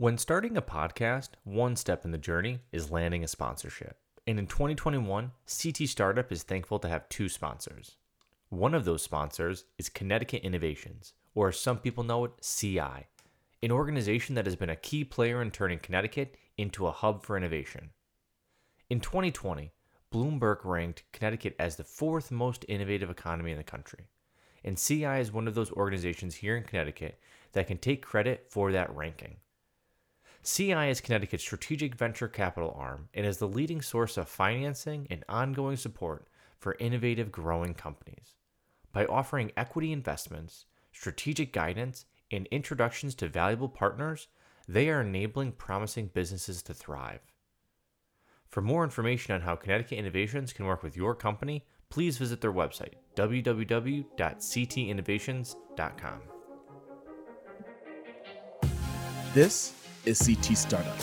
When starting a podcast, one step in the journey is landing a sponsorship. And in 2021, CT Startup is thankful to have two sponsors. One of those sponsors is Connecticut Innovations, or as some people know it, CI, an organization that has been a key player in turning Connecticut into a hub for innovation. In 2020, Bloomberg ranked Connecticut as the fourth most innovative economy in the country. And CI is one of those organizations here in Connecticut that can take credit for that ranking. CI is Connecticut's strategic venture capital arm and is the leading source of financing and ongoing support for innovative growing companies. By offering equity investments, strategic guidance, and introductions to valuable partners, they are enabling promising businesses to thrive. For more information on how Connecticut Innovations can work with your company, please visit their website, www.ctinnovations.com. This is CT Startup,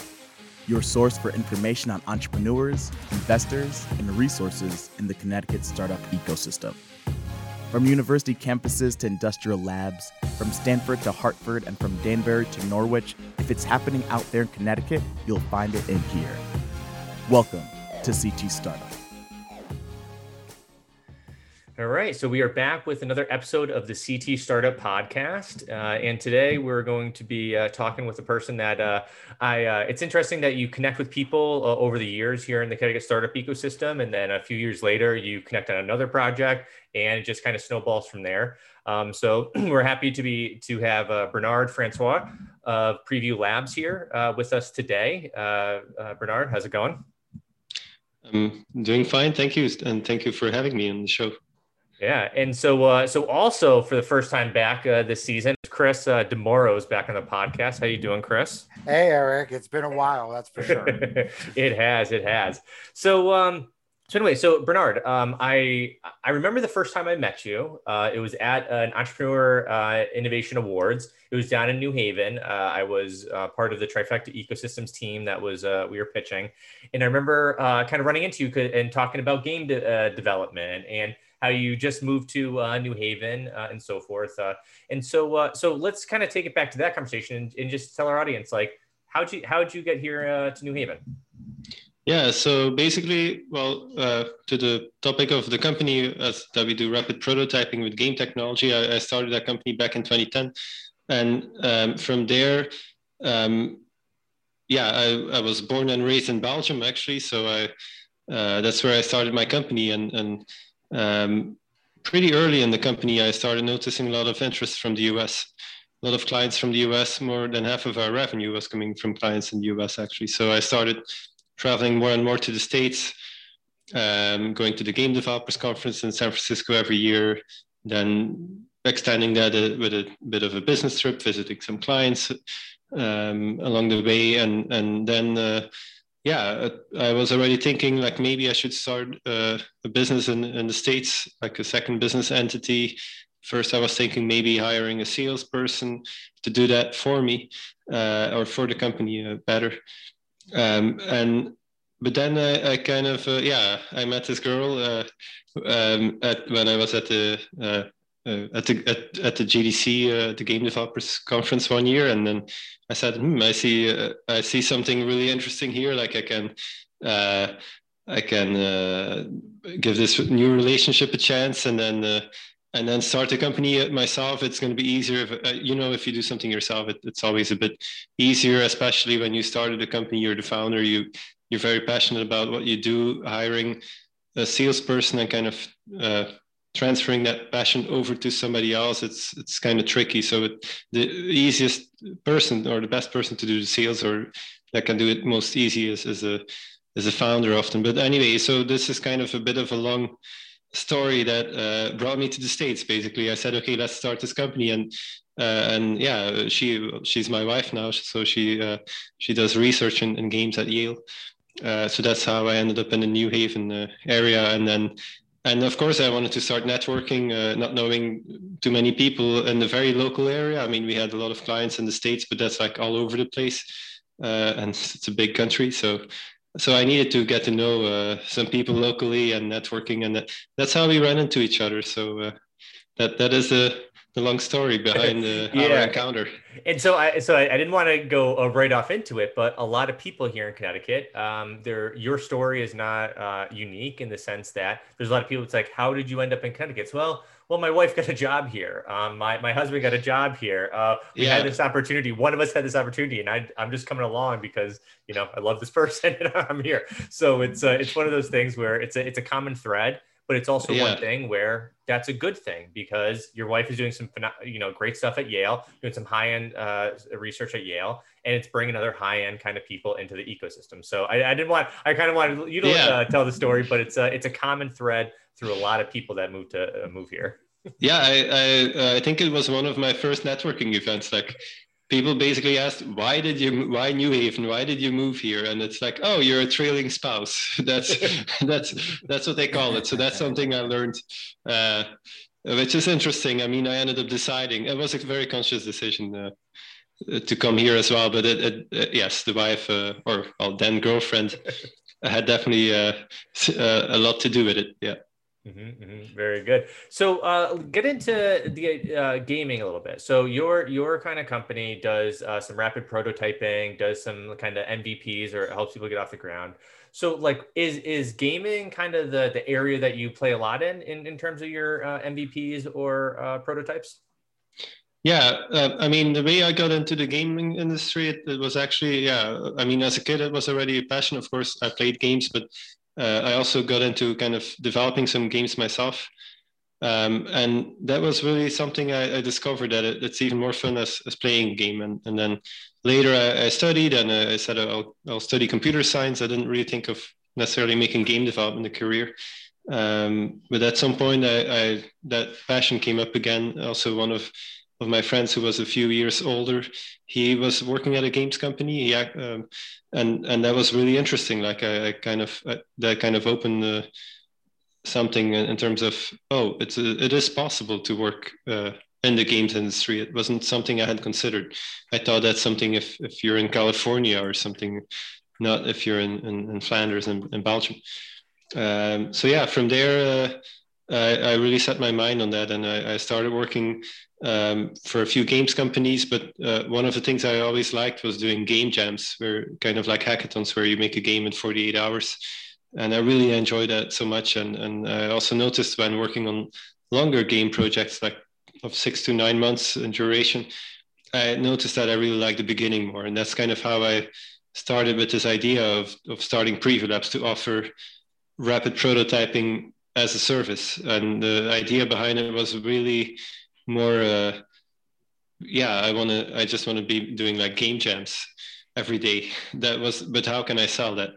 your source for information on entrepreneurs, investors, and resources in the Connecticut startup ecosystem. From university campuses to industrial labs, from Stanford to Hartford, and from Danbury to Norwich, if it's happening out there in Connecticut, you'll find it in here. Welcome to CT Startup. All right, so we are back with another episode of the CT Startup Podcast, uh, and today we're going to be uh, talking with a person that uh, I. Uh, it's interesting that you connect with people uh, over the years here in the Connecticut startup ecosystem, and then a few years later you connect on another project, and it just kind of snowballs from there. Um, so we're happy to be to have uh, Bernard Francois of Preview Labs here with us today. Bernard, how's it going? I'm doing fine, thank you, and thank you for having me on the show. Yeah, and so uh, so also for the first time back uh, this season, Chris uh, Demoro is back on the podcast. How you doing, Chris? Hey, Eric. It's been a while, that's for sure. it has, it has. So, um, so anyway, so Bernard, um, I I remember the first time I met you. Uh, it was at an Entrepreneur uh, Innovation Awards. It was down in New Haven. Uh, I was uh, part of the Trifecta Ecosystems team that was uh, we were pitching, and I remember uh, kind of running into you and talking about game de- development and how you just moved to uh, New Haven uh, and so forth. Uh, and so, uh, so let's kind of take it back to that conversation and, and, just tell our audience, like, how'd you how'd you get here uh, to New Haven? Yeah, so basically, well, uh, to the topic of the company as that we do rapid prototyping with game technology, I, I started that company back in 2010, and um, from there. Um, yeah, I, I was born and raised in Belgium actually, so I that's where I started my company, and and um, pretty early in the company, I started noticing a lot of interest from the US. A lot of clients from the US, more than half of our revenue was coming from clients in the US, actually. So I started traveling more and more to the States, um, going to the Game Developers Conference in San Francisco every year, then extending that a, with a bit of a business trip, visiting some clients um, along the way, and, and then uh, yeah, uh, I was already thinking like maybe I should start uh, a business in, in the States, like a second business entity. First, I was thinking maybe hiring a salesperson to do that for me uh, or for the company uh, better. Um, and but then I, I kind of uh, yeah, I met this girl uh, um, at when I was at the uh, at the at, at the GDC, uh, the Game Developers Conference one year, and then I said, hmm, I see uh, I see something really interesting here. Like I can uh, I can uh, give this new relationship a chance, and then and then start the company myself. It's going to be easier. If, you know, if you do something yourself, it, it's always a bit easier, especially when you started a company. You're the founder. You you're very passionate about what you do. Hiring a salesperson and kind of transferring that passion over to somebody else it's it's kind of tricky. So it, the easiest person or the best person to do the sales or that can do it most easy is, is a is a founder often. But anyway so this is kind of a bit of a long story that uh, brought me to the states basically. I said okay let's start this company and uh, and yeah she she's my wife now. So she uh, she does research in, in games at yale. Uh, so that's how I ended up in the New Haven uh, area, and then and of course i wanted to start networking uh, not knowing too many people in the very local area. I mean we had a lot of clients in the states but that's like all over the place uh, and it's a big country. So so i needed to get to know uh, some people locally and networking and that, that's how we ran into each other. So uh, that that is the the long story behind the, yeah. our encounter. And so I so I, I didn't want to go uh, right off into it, but a lot of people here in Connecticut, um, there your story is not uh, unique in the sense that there's a lot of people. It's like, how did you end up in Connecticut? So, well, well, my wife got a job here. Um, my my husband got a job here. Uh, we yeah. had this opportunity. One of us had this opportunity, and I I'm just coming along because you know I love this person and I'm here. So it's uh, it's one of those things where it's a it's a common thread but it's also yeah. one thing where that's a good thing because your wife is doing some you know great stuff at Yale, doing some high end uh, research at Yale, and it's bringing other high end kind of people into the ecosystem. So I, I didn't want I kind of wanted you to yeah. uh, tell the story, but it's a it's a common thread through a lot of people that move to uh, move here. yeah, I I, uh, I think it was one of my first networking events. Like people basically asked why did you why new haven? Why did you move here? And it's like oh you're a trailing spouse. That's that's that's what they call it. So that's something i learned uh, which is interesting. I mean i ended up deciding it was a very conscious decision uh, to come here as well but it, it, uh, yes the wife uh, or well then girlfriend had definitely uh, uh, a lot to do with it. Yeah Mm-hmm, mm-hmm. Very good. So, uh, get into the uh, gaming a little bit. So, your your kind of company does uh, some rapid prototyping, does some kind of MVPs, or helps people get off the ground. So, like, is is gaming kind of the the area that you play a lot in in, in terms of your uh, MVPs or uh, prototypes? Yeah, uh, I mean, the way I got into the gaming industry, it, it was actually, yeah. I mean, as a kid, it was already a passion. Of course, I played games, but uh, I also got into kind of developing some games myself. Um, and that was really something I, I discovered that it, it's even more fun as, as playing a game. And, and then later I, I studied and uh, I said I'll, I'll study computer science. I didn't really think of necessarily making game development a career. Um, but at some point, I, I, that passion came up again. Also, one of of my friends who was a few years older. He was working at a games company, he, um, and and that was really interesting. Like I, I kind of uh, that kind of opened uh, something in terms of oh, it's a, it is possible to work uh, in the games industry. It wasn't something I had considered. I thought that's something if if you're in California or something, not if you're in in, in Flanders and in, in Belgium. Um, so yeah, from there. Uh, I, I, really set my mind on that and I, I started working um, for a few games companies. But uh, one of the things I always liked was doing game jams, where kind of like hackathons where you make a game in 48 hours. And I really enjoyed that so much. And, and I also noticed when working on longer game projects, like of six to nine months in duration, I noticed that I really like the beginning more. And that's kind of how I started with this idea of, of starting Preview Labs to offer rapid prototyping as a service. And the idea behind it was really more uh, yeah i want to i just want to be doing like game jams every day. That was but how can i sell that?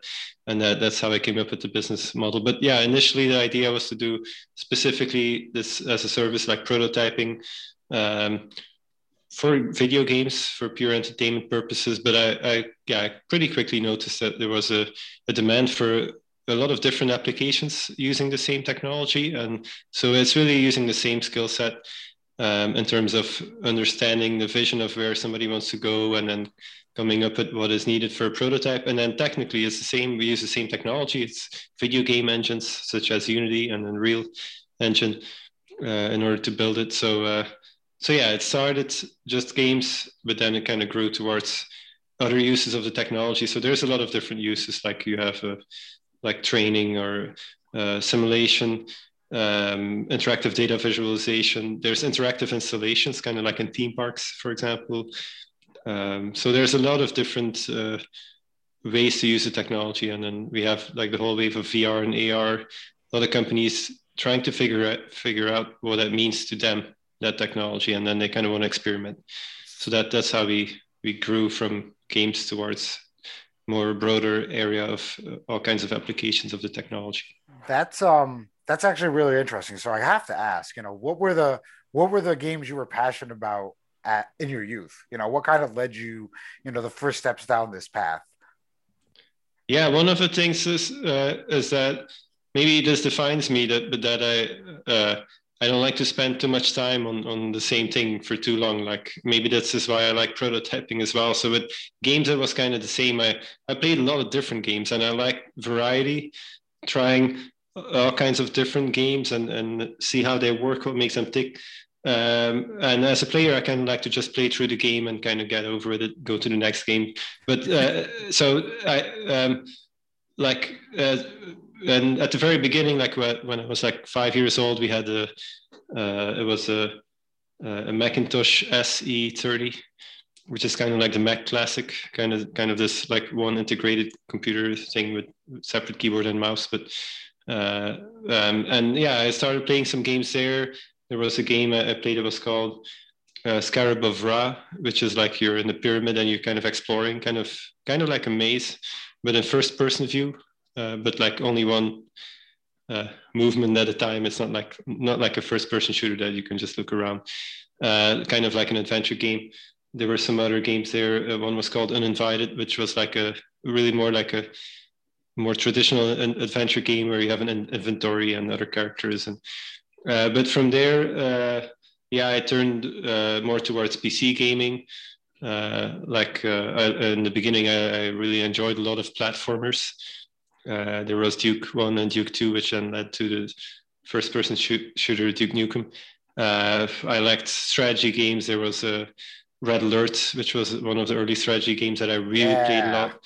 And that, that's how i came up with the business model. But yeah initially the idea was to do specifically this as a service like prototyping um, for video games for pure entertainment purposes. But I, I yeah I pretty quickly noticed that there was a, a demand for a lot of different applications using the same technology. And so it's really using the same skill set um, in terms of understanding the vision of where somebody wants to go and then coming up with what is needed for a prototype. And then technically it's the same, we use the same technology. It's video game engines such as Unity and Unreal Engine uh, in order to build it. So, uh, so yeah, it started just games, but then it kind of grew towards other uses of the technology. So there's a lot of different uses, like you have uh, like training or uh, simulation um, interactive data visualization. There's interactive installations, kind of like in theme parks, for example. Um, so there's a lot of different uh, ways to use the technology, and then we have like the whole wave of VR and AR. A lot of companies trying to figure out figure out what that means to them that technology, and then they kind of want to experiment. So that that's how we we grew from games towards more broader area of uh, all kinds of applications of the technology. That's um that's actually really interesting. So I have to ask, you know, what were the what were the games you were passionate about at in your youth? You know, what kind of led you, you know, the first steps down this path? Yeah, one of the things is uh, is that maybe this defines me that but that I uh, I don't like to spend too much time on on the same thing for too long. Like maybe that's just why I like prototyping as well. So with games, it was kind of the same. I I played a lot of different games, and I like variety, trying all kinds of different games and and see how they work, what makes them tick. Um, and as a player, I kind of like to just play through the game and kind of get over it, go to the next game. But uh, so I um, like, uh, and at the very beginning, like when I was like five years old, we had a, uh, it was a, a Macintosh SE30, which is kind of like the Mac Classic, kind of kind of this like one integrated computer thing with separate keyboard and mouse. But uh, um, and yeah, I started playing some games there there was a game I played that was called uh, Scarab of Ra, which is like you're in the pyramid and you're kind of exploring, kind of kind of like a maze, but in first person view, uh, but like only one uh, movement at a time. It's not like not like a first person shooter that you can just look around. Uh, kind of like an adventure game. There were some other games there. Uh, one was called Uninvited, which was like a really more like a more traditional adventure game where you have an inventory and other characters and uh, but from there, uh, yeah, I turned uh, more towards PC gaming. like I, in the beginning, I, I, really enjoyed a lot of platformers. there was Duke One and Duke Two, which then led to the first-person shoot, shooter Duke Nukem. I liked strategy games. There was a Red Alert, which was one of the early strategy games that I really yeah. played a lot.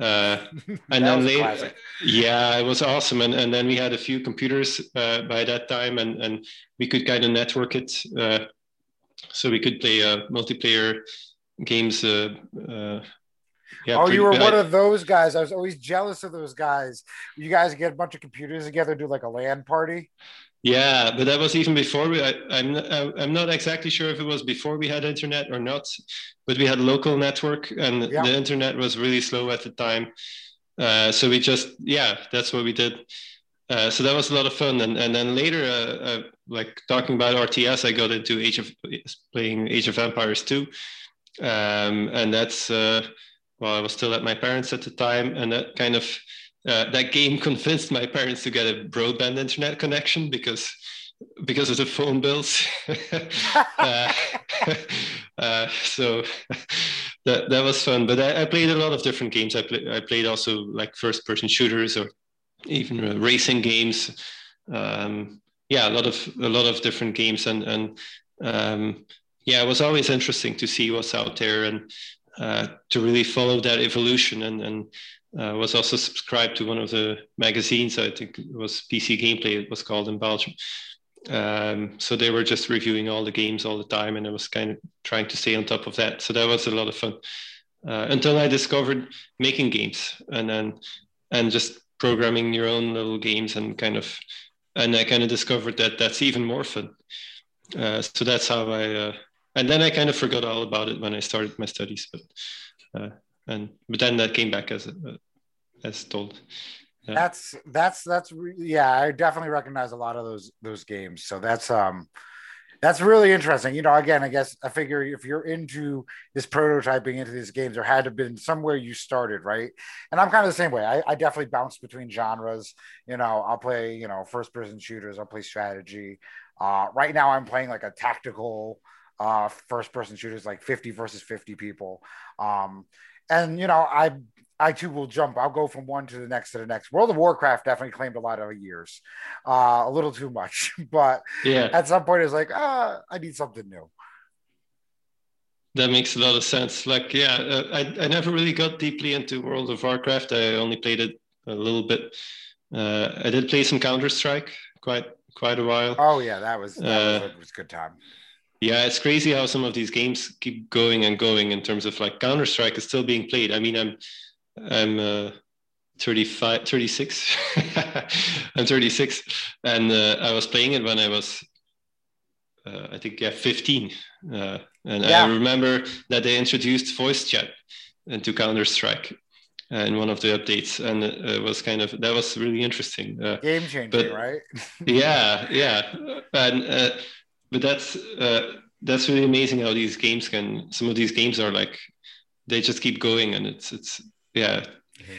Uh, and then later, yeah, it was awesome. And, and then we had a few computers uh, by that time, and, and we could kind of network it. Uh, so we could play uh, multiplayer games. Uh, uh, yeah, oh, you were one of those guys. I was always jealous of those guys. You guys get a bunch of computers together, do like a LAN party. Yeah, but that was even before we. I, am I'm, I'm not exactly sure if it was before we had internet or not, but we had local network and yeah. the internet was really slow at the time. Uh, so we just yeah, that's what we did. Uh, so that was a lot of fun, and and then later, uh, uh like talking about RTS, I got into Age of playing Age of Empires 2, um, and that's uh, well, I was still at my parents at the time, and that kind of uh, that game convinced my parents to get a broadband internet connection because because of the phone bills. uh, uh, so that that was fun. But I, I, played a lot of different games. I, play, I played also like first person shooters or even uh, racing games. Um, yeah, a lot of a lot of different games and and um, yeah, it was always interesting to see what's out there and uh, to really follow that evolution and and uh, was also subscribed to one of the magazines. I think it was PC Gameplay. It was called in Belgium. Um, so they were just reviewing all the games all the time, and I was kind of trying to stay on top of that. So that was a lot of fun uh, until I discovered making games, and then and just programming your own little games, and kind of, and I kind of discovered that that's even more fun. Uh, so that's how I, uh, and then I kind of forgot all about it when I started my studies, but uh, and but then that came back as as told. Yeah. That's that's that's yeah. I definitely recognize a lot of those those games. So that's um that's really interesting. You know, again, I guess I figure if you're into this prototyping into these games, there had to have been somewhere you started, right? And I'm kind of the same way. I, I definitely bounce between genres. You know, I'll play, you know, first person shooters, I'll play strategy. Uh, right now I'm playing like a tactical uh first person shooters, like 50 versus 50 people. Um, and you know, I I too will jump. I'll go from one to the next to the next. World of Warcraft definitely claimed a lot of years, uh, a little too much. But yeah, at some point, it's like, ah, I need something new. That makes a lot of sense. Like, yeah, uh, I I never really got deeply into World of Warcraft. I only played it a little bit. Uh, I did play some Counter Strike quite quite a while. Oh yeah, that was that was, uh, was a good time. Yeah, it's crazy how some of these games keep going and going in terms of like Counter Strike is still being played. I mean, I'm I'm uh, 35, 36. I'm 36, and uh, I was playing it when I was, uh, I think, yeah, 15. Uh, and yeah. I remember that they introduced voice chat into Counter Strike in one of the updates, and it was kind of that was really interesting. Uh, Game changing, right? yeah, yeah, and uh, but that's uh, that's really amazing how these games can. Some of these games are like they just keep going, and it's it's yeah.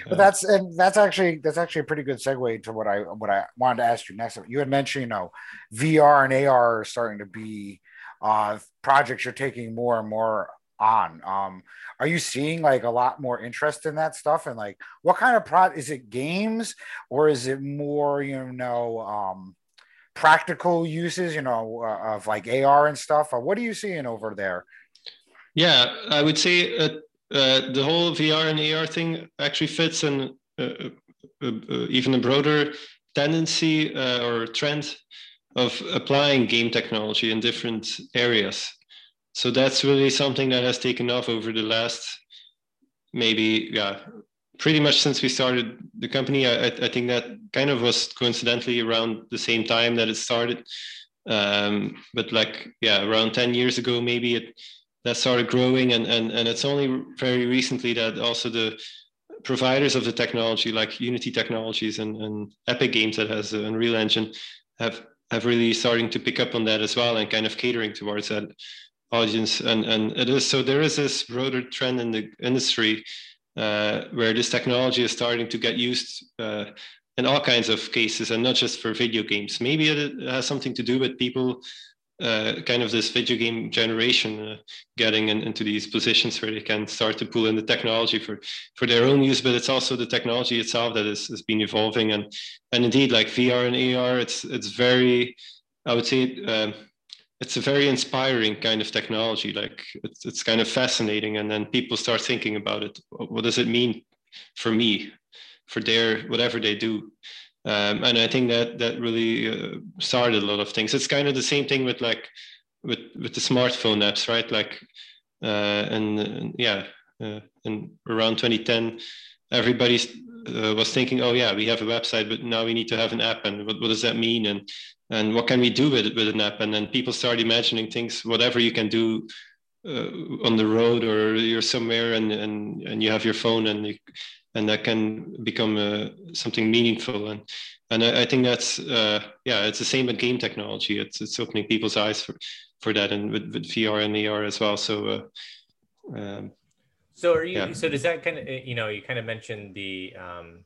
But that's and that's actually that's actually a pretty good segue to what I what I wanted to ask you next. You had mentioned you know VR and AR are starting to be uh, projects you're taking more and more on. Um, are you seeing like a lot more interest in that stuff? And like, what kind of pro is it games or is it more, you know, um, practical uses, you know, uh, of like AR and stuff? Uh, what are you seeing over there? Yeah, I would say uh, uh the whole VR and AR thing actually fits in uh, uh, even a broader tendency or trend of applying game technology in different areas. So that's really something that has taken off over the last maybe yeah pretty much since we started the company. I, I think that kind of was coincidentally around the same time that it started. Um, but like yeah, around ten years ago, maybe it that started growing, and and and it's only very recently that also the providers of the technology like Unity Technologies and, and Epic Games that has Unreal Engine have have really starting to pick up on that as well and kind of catering towards that audience and and it is so there is this broader trend in the industry where this technology is starting to get used uh, in all kinds of cases and not just for video games. Maybe it has something to do with people, uh, kind of this video game generation uh, getting in, into these positions where they can start to pull in the technology for, for their own use, but it's also the technology itself that has, has been evolving. And, and indeed, like VR and AR, it's, it's very, I would say, um, it's a very inspiring kind of technology. Like it's, it's kind of fascinating. And then people start thinking about it. What does it mean for me, for their, whatever they do? Um, and I think that that really uh, started a lot of things. It's kind of the same thing with like, with, with the smartphone apps, right? Like, uh, and, yeah, uh, and around 2010, everybody uh, was thinking, oh yeah, we have a website, but now we need to have an app, and what, what does that mean? And and what can we do with it with an app? And then people start imagining things whatever you can do uh, on the road or you're somewhere and and, and you have your phone and you, and that can become uh, something meaningful. And and I, I think that's uh, yeah it's the same with game technology. It's it's opening people's eyes for for that and with, with VR and AR as well. So uh, um, so are you yeah. so does that kind of you know you kind of mentioned the um,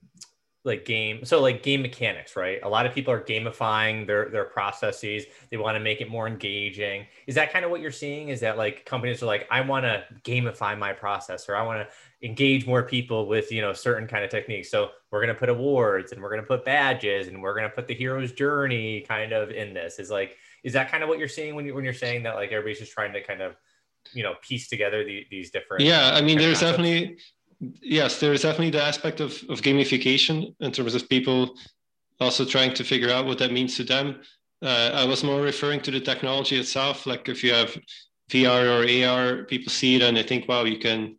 like game so like game mechanics right? A lot of people are gamifying their their processes. They want to make it more engaging. Is that kind of what you're seeing? Is that like companies are like i want to gamify my process or i want to engage more people with you know certain kind of techniques. So we're going to put awards and we're going to put badges and we're going to put the hero's journey kind of in this. Is like is that kind of what you're seeing when you when you're saying that like everybody's just trying to kind of you know piece together the, these different yeah i mean there's concepts? definitely yes, there is definitely the aspect of, of gamification in terms of people also trying to figure out what that means to them. Uh, I was more referring to the technology itself. Like if you have VR or AR, people see it and they think, wow, you can,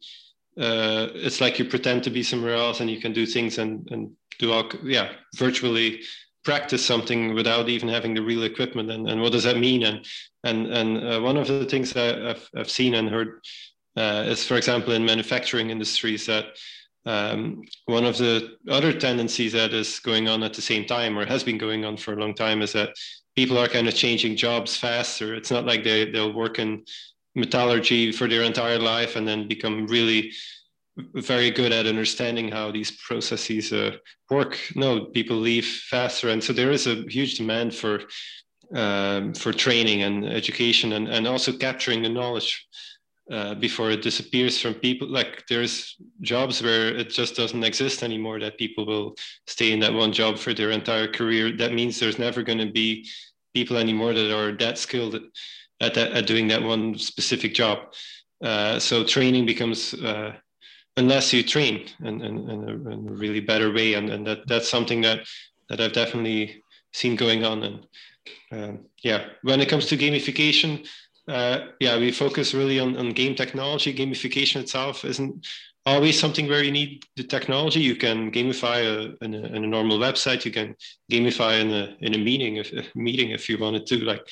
uh, it's like you pretend to be somewhere else and you can do things and, and do all, yeah, virtually practice something without even having the real equipment. And, and what does that mean? And, and, and uh, one of the things I've, I've seen and heard uh, for example, in manufacturing industries, that um, one of the other tendencies that is going on at the same time, or has been going on for a long time, is that people are kind of changing jobs faster. It's not like they they'll work in metallurgy for their entire life and then become really very good at understanding how these processes uh, work. No, people leave faster, and so there is a huge demand for um, for training and education, and and also capturing the knowledge uh, before it disappears from people. Like there's jobs where it just doesn't exist anymore that people will stay in that one job for their entire career. That means there's never going to be people anymore that are that skilled at, that, at doing that one specific job. Uh, so training becomes uh, unless you train in, in, in, a, in, a, really better way, and, and that that's something that that I've definitely seen going on. And um, yeah, when it comes to gamification, uh, yeah, we focus really on, on game technology. Gamification itself isn't always something where you need the technology. You can gamify a, in, a, in a normal website. You can gamify in a in a meeting if a meeting if you wanted to. Like,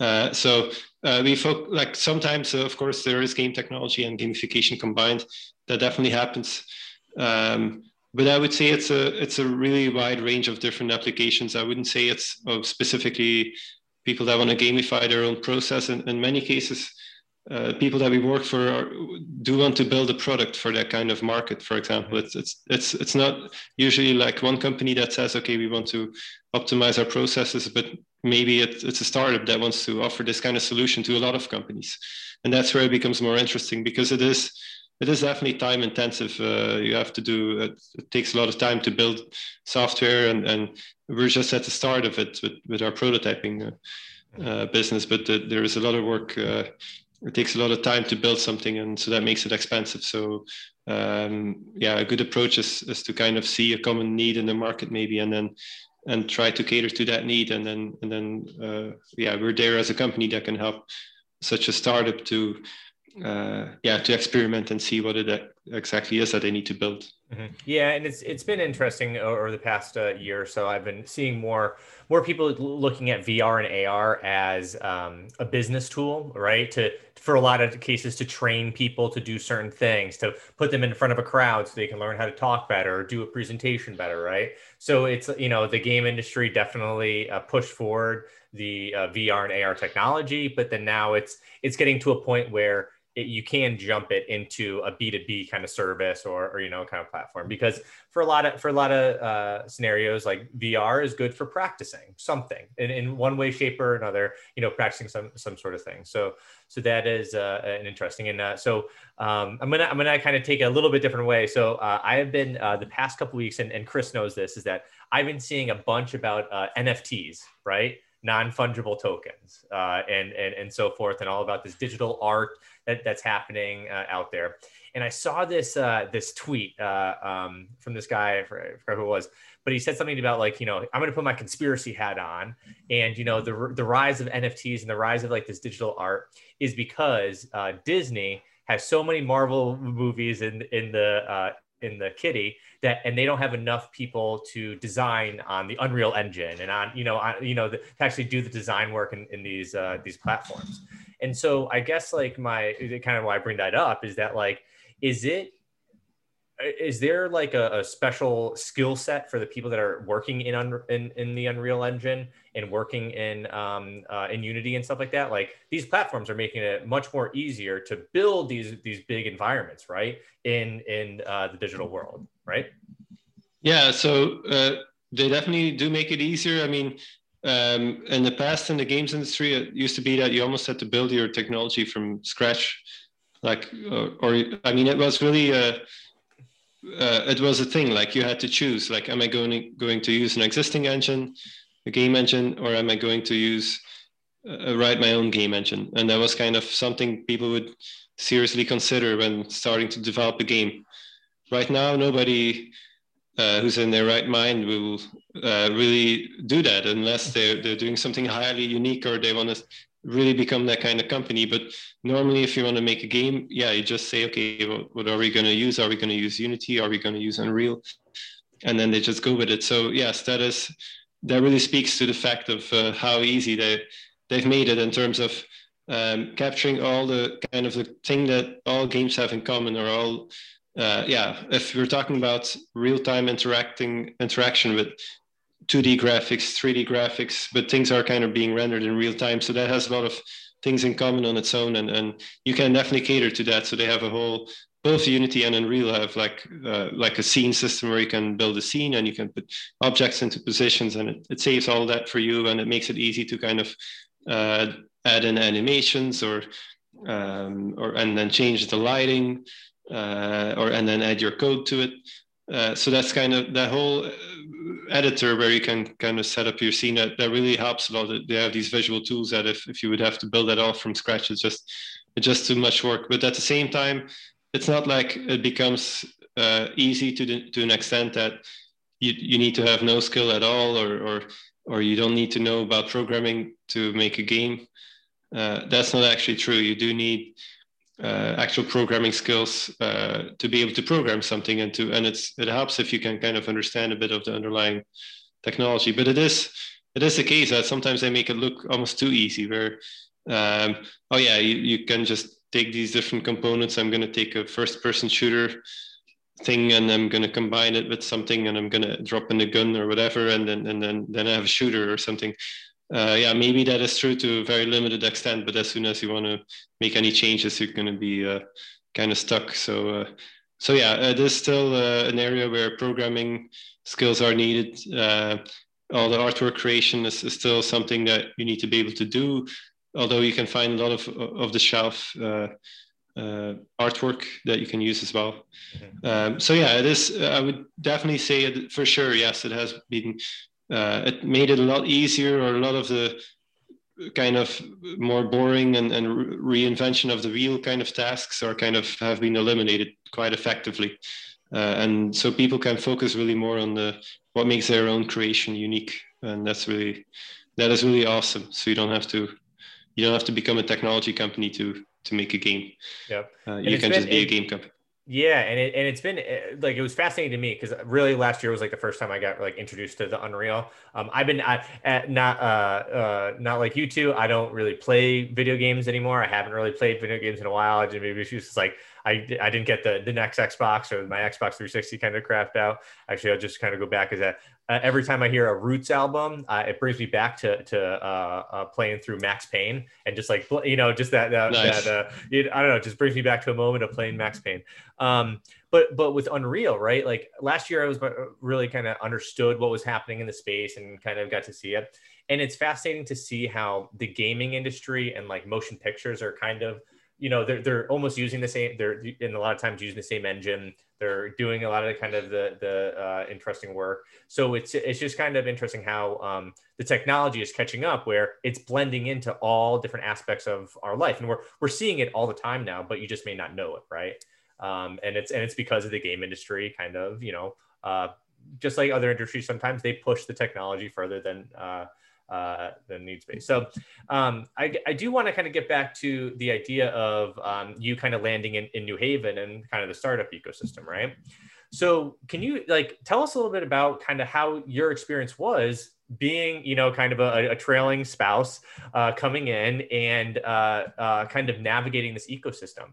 uh, so uh, we focus like sometimes, uh, of course, there is game technology and gamification combined. That definitely happens. Um, but I would say it's a it's a really wide range of different applications. I wouldn't say it's specifically people that want to gamify their own process. And in many cases, uh, people that we work for are, do want to build a product for that kind of market. For example, it's it's it's it's not usually like one company that says, okay, we want to optimize our processes, but maybe it, it's a startup that wants to offer this kind of solution to a lot of companies, and that's where it becomes more interesting because it is it is definitely time intensive. Uh, you have to do it, it, takes a lot of time to build software, and, and we're just at the start of it with, with our prototyping uh, uh, business. But the, there is a lot of work. Uh, it takes a lot of time to build something, and so that makes it expensive. So um, yeah, a good approach is, is to kind of see a common need in the market maybe, and then and try to cater to that need, and then and then uh, yeah, we're there as a company that can help such a startup to uh, yeah to experiment and see what it exactly is that they need to build. Mm-hmm. yeah and it's it's been interesting over the past uh, year or so. I've been seeing more more people looking at vr and ar as um, a business tool right? To for a lot of cases to train people to do certain things to put them in front of a crowd so they can learn how to talk better or do a presentation better right? So it's you know the game industry definitely uh, pushed forward the uh, vr and ar technology but then now it's it's getting to a point where it, you can jump it into a B2B kind of service or, or, you know, kind of platform because for a lot of, for a lot of uh, scenarios, like VR is good for practicing something in, in one way, shape or another, you know, practicing some, some sort of thing. So, so that is uh, an interesting. And uh, so um, I'm to, I'm to kind of take a little bit different way. So uh, I have been uh, the past couple weeks and, and Chris knows this is that I've been seeing a bunch about uh, NFTs, right? non-fungible tokens and, and and so forth and all about this digital art that, that's happening uh, out there. And i saw this uh, this tweet uh, um, from this guy I forget who it was but he said something about like you know i'm going to put my conspiracy hat on. And you know the, the rise of nfts and the rise of like this digital art is because uh, disney has so many marvel movies in in the uh, in the kitty that and they don't have enough people to design on the unreal engine and on you know on, you know the, to actually do the design work in, in these uh, these platforms and so i guess like my kind of why i bring that up is that like is it is there like a, a special skill set for the people that are working in, un, in in the Unreal Engine and working in um, uh, in Unity and stuff like that? Like these platforms are making it much more easier to build these these big environments, right? In in uh, the digital world, right? Yeah, so uh, they definitely do make it easier. I mean, um, in the past in the games industry, it used to be that you almost had to build your technology from scratch, like or, or I mean, it was really a uh, it was a thing. Like you had to choose like am i going to, going to use an existing engine a game engine or am i going to use uh, write my own game engine? And that was kind of something people would seriously consider when starting to develop a game. Right now nobody uh, who's in their right mind will uh, really do that unless they're, they're doing something highly unique or they want to really become that kind of company. But normally, if you want to make a game, yeah, you just say, okay, well, what are we going to use? Are we going to use Unity? Are we going to use Unreal? And then they just go with it. So yes, that is that really speaks to the fact of uh, how easy they they've made it in terms of um, capturing all the kind of the thing that all games have in common or all uh, yeah if we're talking about real-time interacting interaction with 2D graphics, 3D graphics, but things are kind of being rendered in real time. So that has a lot of things in common on its own, and and you can definitely cater to that. So they have a whole both Unity and Unreal have like uh, like a scene system where you can build a scene and you can put objects into positions, and it, it saves all that for you, and it makes it easy to kind of uh, add in animations or um, or and then change the lighting uh, or and then add your code to it. Uh, so that's kind of that whole editor where you can kind of set up your scene that, that really helps a lot. They have these visual tools that if, if you would have to build that all from scratch it's just it's just too much work. But at the same time it's not like it becomes uh, easy to, the, to an extent that you, you need to have no skill at all or, or or you don't need to know about programming to make a game. Uh, that's not actually true. You do need uh, actual programming skills uh, to be able to program something and to and it's it helps if you can kind of understand a bit of the underlying technology. But it is it is the case that sometimes they make it look almost too easy where um, oh yeah you, you can just take these different components. I'm going to take a first person shooter thing and i'm going to combine it with something and i'm going to drop in a gun or whatever and then and then then i have a shooter or something uh, yeah, maybe that is true to a very limited extent, but as soon as you want to make any changes, you're going to be uh, kind of stuck. So, uh, so yeah, it is still uh, an area where programming skills are needed. Uh, all the artwork creation is, is, still something that you need to be able to do, although you can find a lot of of the shelf. Uh, uh, artwork that you can use as well. Um, so yeah, it is. I would definitely say it for sure. Yes, it has been. Uh, it made it a lot easier, or a lot of the kind of more boring and, and reinvention of the wheel kind of tasks are kind of have been eliminated quite effectively. Uh, and so people can focus really more on the what makes their own creation unique, and that's really that is really awesome. So you don't have to you don't have to become a technology company to to make a game. yeah Uh, you can been, just be a game company. Yeah, and it and it's been eh, like it was fascinating to me because really last year was like the first time I got like introduced to the Unreal. Um, I've been eh, not uh, uh not like you two. I don't really play video games anymore. I haven't really played video games in a while. I just maybe it's just like I, I didn't get the the next Xbox or my Xbox 360 kind of crapped out. Actually, I'll just kind of go back as that uh, every time I hear a Roots album, uh, it brings me back to to uh, uh playing through Max Payne and just like you know just that that, nice. that uh, it, I don't know, just brings me back to a moment of playing Max Payne. Um, but but with Unreal, right? Like last year, I was uh, really kind of understood what was happening in the space and kind of got to see it. And it's fascinating to see how the gaming industry and like motion pictures are kind of you know they're they're almost using the same they're in a lot of times using the same engine. They're doing a lot of the kind of the the uh, interesting work. So it's it's just kind of interesting how um, the technology is catching up where it's blending into all different aspects of our life. And we're we're seeing it all the time now but you just may not know it right? Um, and it's and it's because of the game industry kind of you know uh, just like other industries sometimes they push the technology further than uh, uh, the needs based. So um, I, I do want to kind of get back to the idea of um, you kind of landing in, in New Haven and kind of the startup ecosystem, right? So can you like tell us a little bit about kind of how your experience was being, you know, kind of a, a trailing spouse uh, coming in and uh, uh, kind of navigating this ecosystem?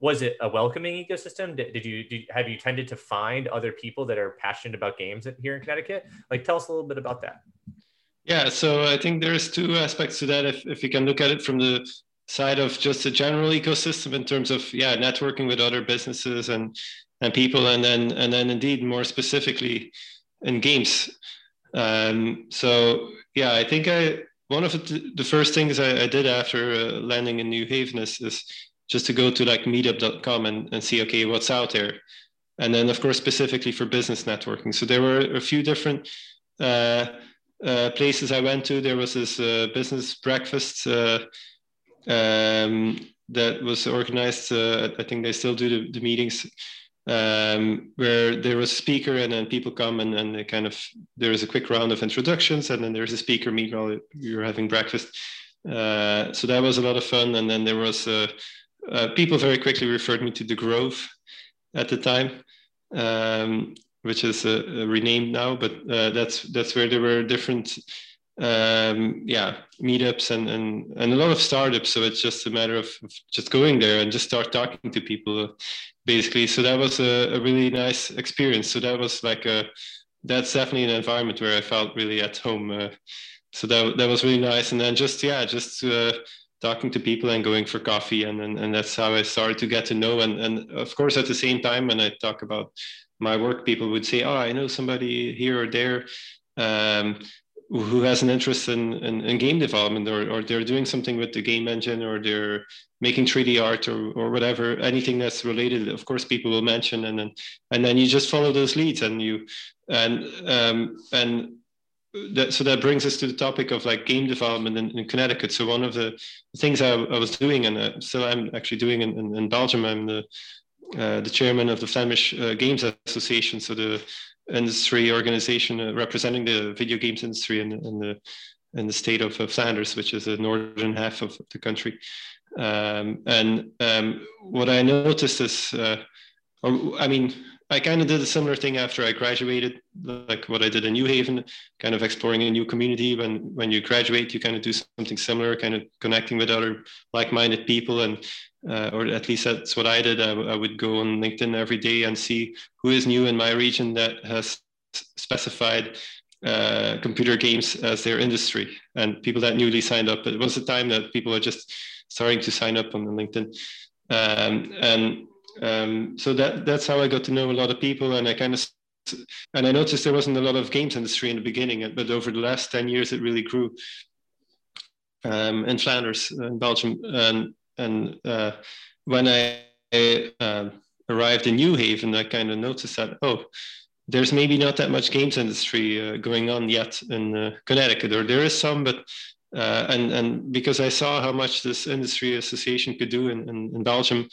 Was it a welcoming ecosystem? Did, did you did, have you tended to find other people that are passionate about games here in Connecticut? Like, tell us a little bit about that. Yeah, so I think there's two aspects to that. If, if you can look at it from the side of just a general ecosystem in terms of yeah networking with other businesses and and people, and then and then indeed more specifically in games. Um, so yeah, I think I one of the, the first things I, I did after uh, landing in New Haven is, is just to go to like meetup.com and, and see okay what's out there, and then of course specifically for business networking. So there were a few different. Uh, uh, places I went to, there was this uh, business breakfast uh, um, that was organized. Uh, I think they still do the, the meetings um, where there was a speaker and then people come and, and they kind of there is a quick round of introductions and then there's a speaker meet while you're having breakfast. So that was a lot of fun. And then there was people very quickly referred me to the Grove at the time. Um, which is uh, renamed now, but uh, that's that's where there were different um, yeah meetups and, and and a lot of startups. So it's just a matter of, of just going there and just start talking to people, basically. So that was a, a really nice experience. So that was like a that's definitely an environment where I felt really at home. Uh, so that that was really nice. And then just yeah, just uh, talking to people and going for coffee, and, and and that's how I started to get to know. And and of course, at the same time, when I talk about my work, people would say, "Oh, I know somebody here or there." Um, who has an interest in, in, in, game development or, or they're doing something with the game engine or they're making 3D art or, or whatever, anything that's related, of course, people will mention and then and then you just follow those leads and you and um, and that, so that brings us to the topic of like game development in, in Connecticut. So one of the things I, I was doing and uh, still I'm actually doing in, in, in Belgium, I'm the the chairman of the Flemish uh, Games Association, so the industry organization uh, representing the video games industry in, in the in the state of Flanders, which is the northern half of the country. Um, and um, what I noticed is, uh, I mean, I kind of did a similar thing after I graduated, like what I did in New Haven, kind of exploring a new community. When when you graduate, you kind of do something similar, kind of connecting with other like-minded people, and uh, or at least that's what I did. I, I, would go on LinkedIn every day and see who is new in my region that has specified uh, computer games as their industry, and people that newly signed up. It was a time that people are just starting to sign up on LinkedIn, um, and um, so that that's how I got to know a lot of people, and I kind of and I noticed there wasn't a lot of games industry in the beginning, but over the last ten years it really grew. Um, in Flanders, in Belgium, and and uh, when I uh, arrived in New Haven, I kind of noticed that oh, there's maybe not that much games industry uh, going on yet in uh, Connecticut, or there is some, but uh, and and because I saw how much this industry association could do in, in, in Belgium,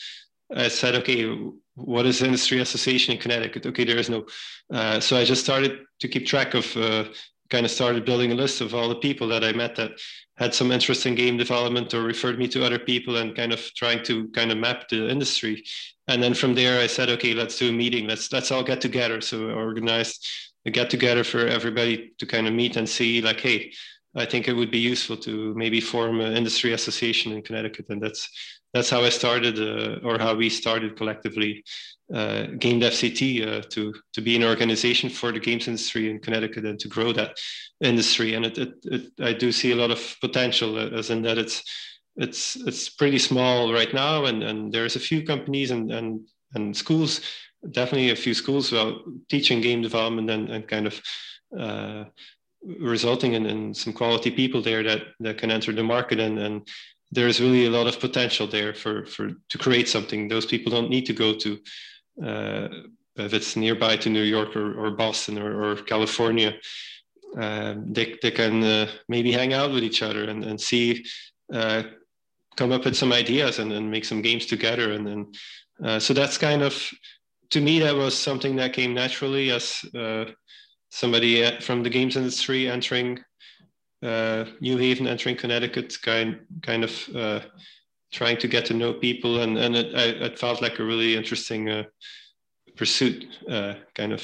I said, okay, what is industry association in Connecticut? Okay, there is no. Uh, so I just started to keep track of, uh, kind of started building a list of all the people that I met that had some interest in game development or referred me to other people and kind of trying to kind of map the industry. And then from there, I said, okay, let's do a meeting. Let's let's all get together. So I organized a get together for everybody to kind of meet and see, like, hey, I think it would be useful to maybe form an industry association in Connecticut, and that's that's how I started, uh, or how we started collectively, uh, Game Dev CT, uh, to to be an organization for the games industry in Connecticut and to grow that industry. And it, it, it I do see a lot of potential, uh, as in that it's it's it's pretty small right now, and and there's a few companies and and and schools, definitely a few schools, well, teaching game development and and kind of. Uh, resulting in, in some quality people there that, that can enter the market and, and there's really a lot of potential there for for to create something. Those people don't need to go to uh, if it's nearby to New York or, or Boston or, or California. Um, they, they can uh, maybe hang out with each other and, and see uh, come up with some ideas and, and make some games together and then uh, so that's kind of to me that was something that came naturally as uh, somebody from the games industry entering uh, New Haven, entering Connecticut, kind kind of uh, trying to get to know people, and and it, I, it felt like a really interesting uh, pursuit. Uh, kind of,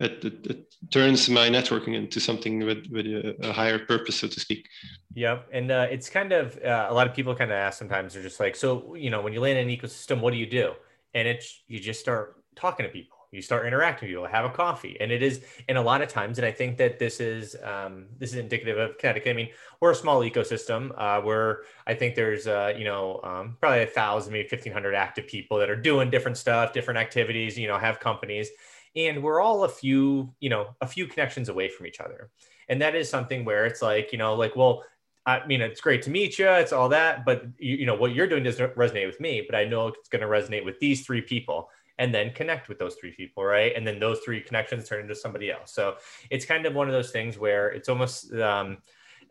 it, it, it, turns my networking into something with with a, a higher purpose, so to speak. Yep, and uh, it's kind of uh, a lot of people kind of ask sometimes. They're just like, so you know, when you land in an ecosystem, what do you do? And it's you just start talking to people you start interacting people have a coffee and it is and a lot of times and i think that this is um, this is indicative of connecticut i mean we're a small ecosystem uh, where i think there's uh, you know um, probably a thousand maybe 1500 active people that are doing different stuff different activities you know have companies and we're all a few you know a few connections away from each other and that is something where it's like you know like well I mean, it's great to meet you. It's all that, but you, you know what you're doing doesn't resonate with me. But I know it's going to resonate with these three people and then connect with those three people, right? And then those three connections turn into somebody else. So it's kind of one of those things where it's almost um,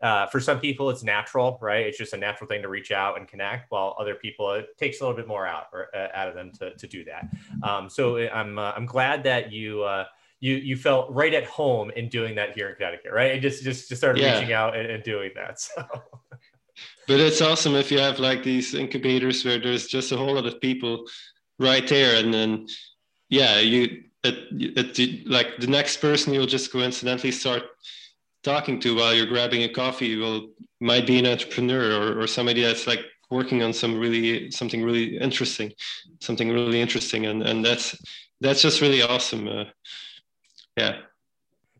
uh, for some people it's natural, right? It's just a natural thing to reach out and connect. While other people it takes a little bit more out or uh, out of them to, to do that. Um, so I'm uh, I'm glad that you. Uh, you, you felt right at home in doing that here in Connecticut, right? And just just, just started yeah. reaching out and, and doing that. So but it's awesome if you have like these incubators where there's just a whole lot of people right there. And then yeah you it, it, like the next person you'll just coincidentally start talking to while you're grabbing a coffee will might be an entrepreneur or, or somebody that's like working on some really something really interesting something really interesting. And and that's that's just really awesome uh, yeah.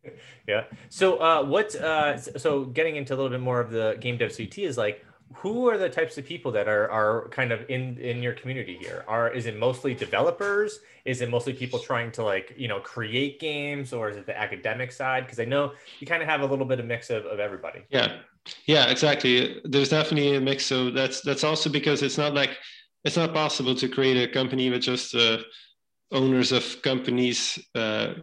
Yeah. So uh what uh so getting into a little bit more of the game dev ct is like who are the types of people that are are kind of in in your community here? Are is it mostly developers? Is it mostly people trying to like you know create games or is it the academic side? Because i know you kind of have a little bit of mix of, of everybody. Yeah. Yeah exactly. There's definitely a mix so that's that's also because it's not like it's not possible to create a company with just uh, owners of companies uh,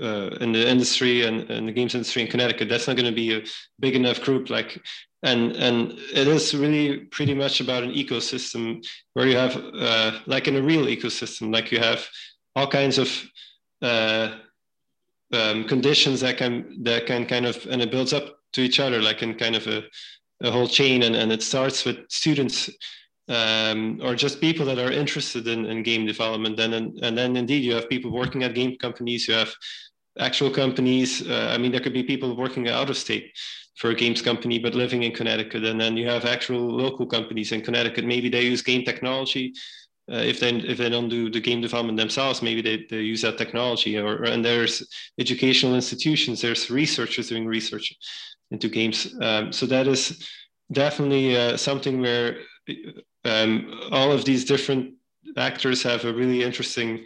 uh, in the industry and, and, the games industry in Connecticut. That's not going to be a big enough group. Like and and it is really pretty much about an ecosystem where you have uh, like in a real ecosystem like you have all kinds of uh, um, conditions that can that can kind of and it builds up to each other like in kind of a, a whole chain and, and it starts with students um, or just people that are interested in, in game development. And, and and then indeed you have people working at game companies you have actual companies uh, i mean there could be people working out of state for a games company, but living in Connecticut. And then you have actual local companies in Connecticut. Maybe they use game technology. Uh, if they if they don't do the game development themselves, maybe they, they use that technology. Or and there's educational institutions. There's researchers doing research into games. Um, so that is definitely uh, something where um, all of these different actors have a really interesting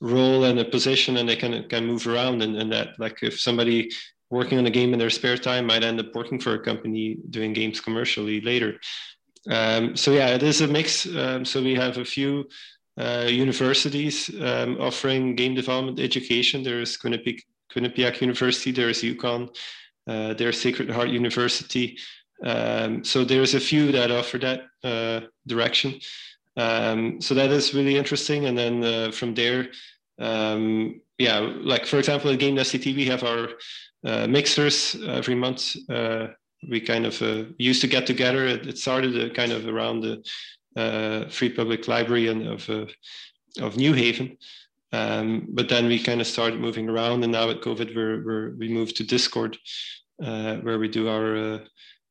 role and a position and they can can move around and, and that like if somebody working on a game in their spare time might end up working for a company doing games commercially later. Um, so yeah, it is a mix. Um, so we have a few uh, universities um, offering game development education. There's Quinnipiac, Quinnipiac University, there's UConn, uh, there's Sacred Heart University. Um, so there's a few that offer that uh, direction. Um, so that is really interesting. And then uh, from there, um, yeah, like for example, at Game Dev CT, we have our uh, mixers every month. Uh, we kind of uh, used to get together. It, it started kind of around the uh, Free Public Library and of uh, of New Haven. Um, but then we kind of started moving around, and now at COVID, we're, we're we moved to Discord, uh, where we do our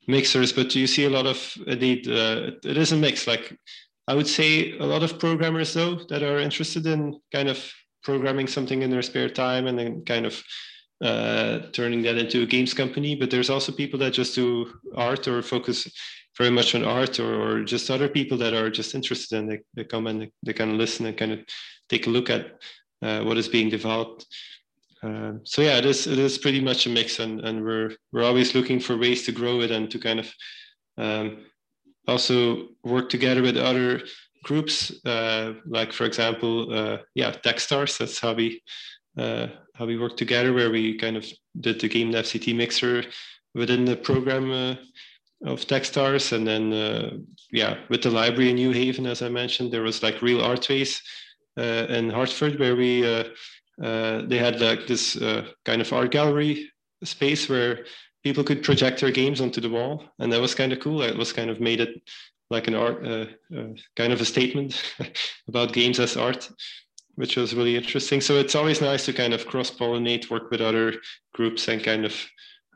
mixers. But you see a lot of indeed, it is a mix. Like I would say, a lot of programmers though that are interested in kind of programming something in their spare time and then kind of uh, turning that into a games company. But there's also people that just do art or focus very much on art or, or just other people that are just interested and they, they come and they, they kind of listen and kind of take a look at uh, what is being developed. Uh, so yeah, it is it is pretty much a mix, and, and we're we're always looking for ways to grow it and to kind of um, also work together with other groups, uh, like for example, uh, yeah, Techstars. That's how we uh, how we work together, where we kind of did the game Dev CT mixer within the program of Techstars, and then uh, yeah, with the library in New Haven, as I mentioned, there was like Real Art Ways uh, in Hartford where we uh, they had like this kind of art gallery space where people could project their games onto the wall, and that was kind of cool. It was kind of made it like an art, kind of a statement about games as art which was really interesting. So it's always nice to kind of cross pollinate, work with other groups, and kind of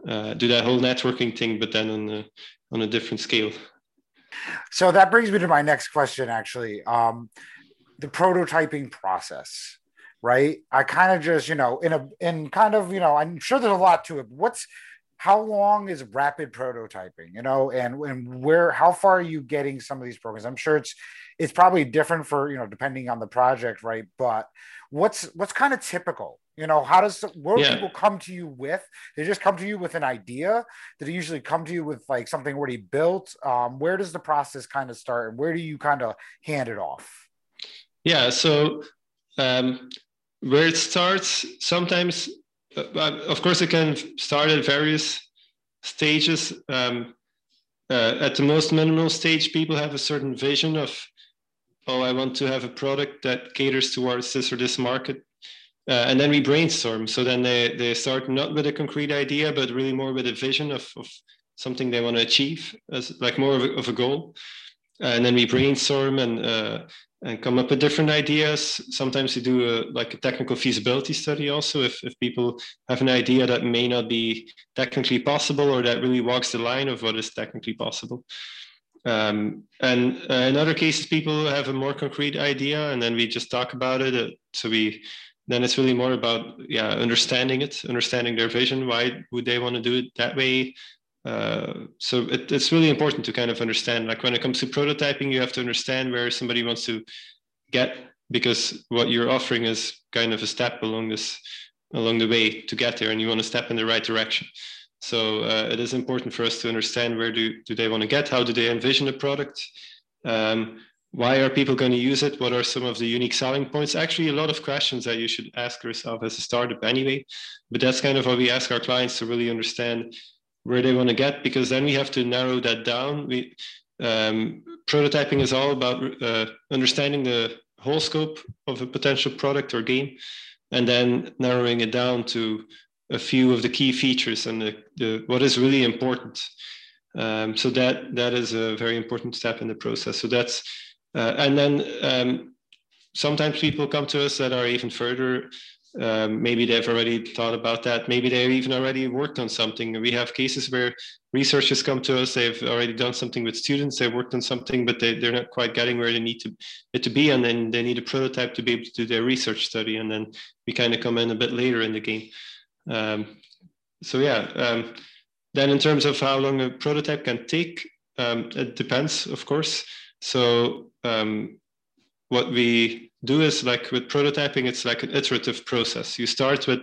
uh, do that whole networking thing, but then on a, on a different scale. So that brings me to my next question, actually. Um, the prototyping process, right? I kind of just, you know, in a, in kind of, you know, I'm sure there's a lot to it. What's, how long is rapid prototyping, you know, and, and where, how far are you getting some of these programs? I'm sure it's, it's probably different for, you know, depending on the project, right? But what's, what's kind of typical you know, how does where yeah. people come to you with? They just come to you with an idea. Do they usually come to you with like something already built? Um, where does the process kind of start, and where do you kind of hand it off? Yeah, so um, where it starts, sometimes, of course, it can start at various stages. Um, uh, at the most minimal stage, people have a certain vision of, oh, I want to have a product that caters towards this or this market uh, and then we brainstorm. So then they, they start not with a concrete idea, but really more with a vision of, of something they want to achieve as like more of a, of a goal. And then we brainstorm and uh, and come up with different ideas. Sometimes we do a, like a technical feasibility study also if, if people have an idea that may not be technically possible or that really walks the line of what is technically possible. Um, and uh, in other cases, people have a more concrete idea and then we just talk about it. Uh, so we then it's really more about yeah understanding it understanding their vision why would they want to do it that way uh, so it, it's really important to kind of understand like when it comes to prototyping you have to understand where somebody wants to get because what you're offering is kind of a step along this along the way to get there and you want to step in the right direction so uh, it is important for us to understand where do, do they want to get how do they envision the product um, why are people going to use it? What are some of the unique selling points? Actually, a lot of questions that you should ask yourself as a startup anyway. But that's kind of what we ask our clients to really understand where they want to get, because then we have to narrow that down. We um, prototyping is all about uh, understanding the whole scope of a potential product or game, and then narrowing it down to a few of the key features and the, the what is really important. Um, so that that is a very important step in the process. So that's uh, and then um, sometimes people come to us that are even further. Um, maybe they've already thought about that. Maybe they've even already worked on something. We have cases where researchers come to us. They've already done something with students. They've worked on something, but they, they're not quite getting where they need to it to be. And then they need a prototype to be able to do their research study. And then we kind of come in a bit later in the game. Um, so yeah. Um, then in terms of how long a prototype can take, um, it depends, of course. So um, what we do is like with prototyping, it's like an iterative process. You start with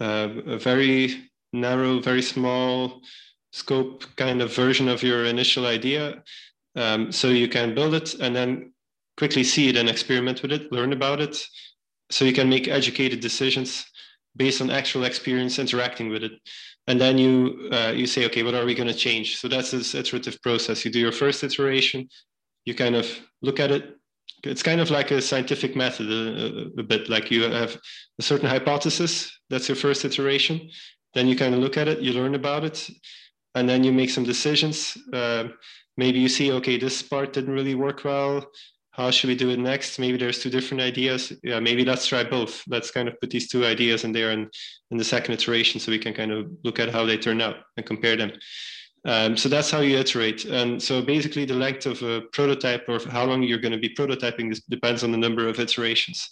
uh, a very narrow, very small scope kind of version of your initial idea. Um, so you can build it and then quickly see it and experiment with it, learn about it, so you can make educated decisions based on actual experience interacting with it. And then you uh, you say, okay, what are we going to change? So that's this iterative process. You do your first iteration, you kind of look at it. It's kind of like a scientific method, a, a bit like you have a certain hypothesis. That's your first iteration. Then you kind of look at it, you learn about it, and then you make some decisions. Uh, maybe you see, okay, this part didn't really work well. How should we do it next? Maybe there's two different ideas. Yeah, maybe let's try both. Let's kind of put these two ideas in there and in the second iteration so we can kind of look at how they turn out and compare them. Um, so that's how you iterate. And so basically the length of a prototype or how long you're going to be prototyping this depends on the number of iterations.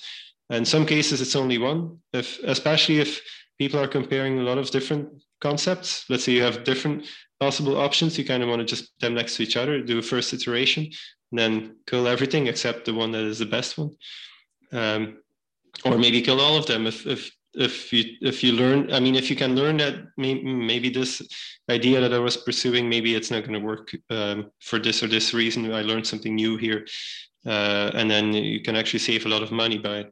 In some cases, it's only one, if, especially if people are comparing a lot of different concepts. Let's say you have different possible options. You kind of want to just put them next to each other, do a first iteration, and then kill everything except the one that is the best one. Um, or maybe kill all of them if, if if you if you learn i mean if you can learn that maybe, maybe this idea that i was pursuing maybe it's not going to work um, for this or this reason. I learned something new here uh, and then you can actually save a lot of money by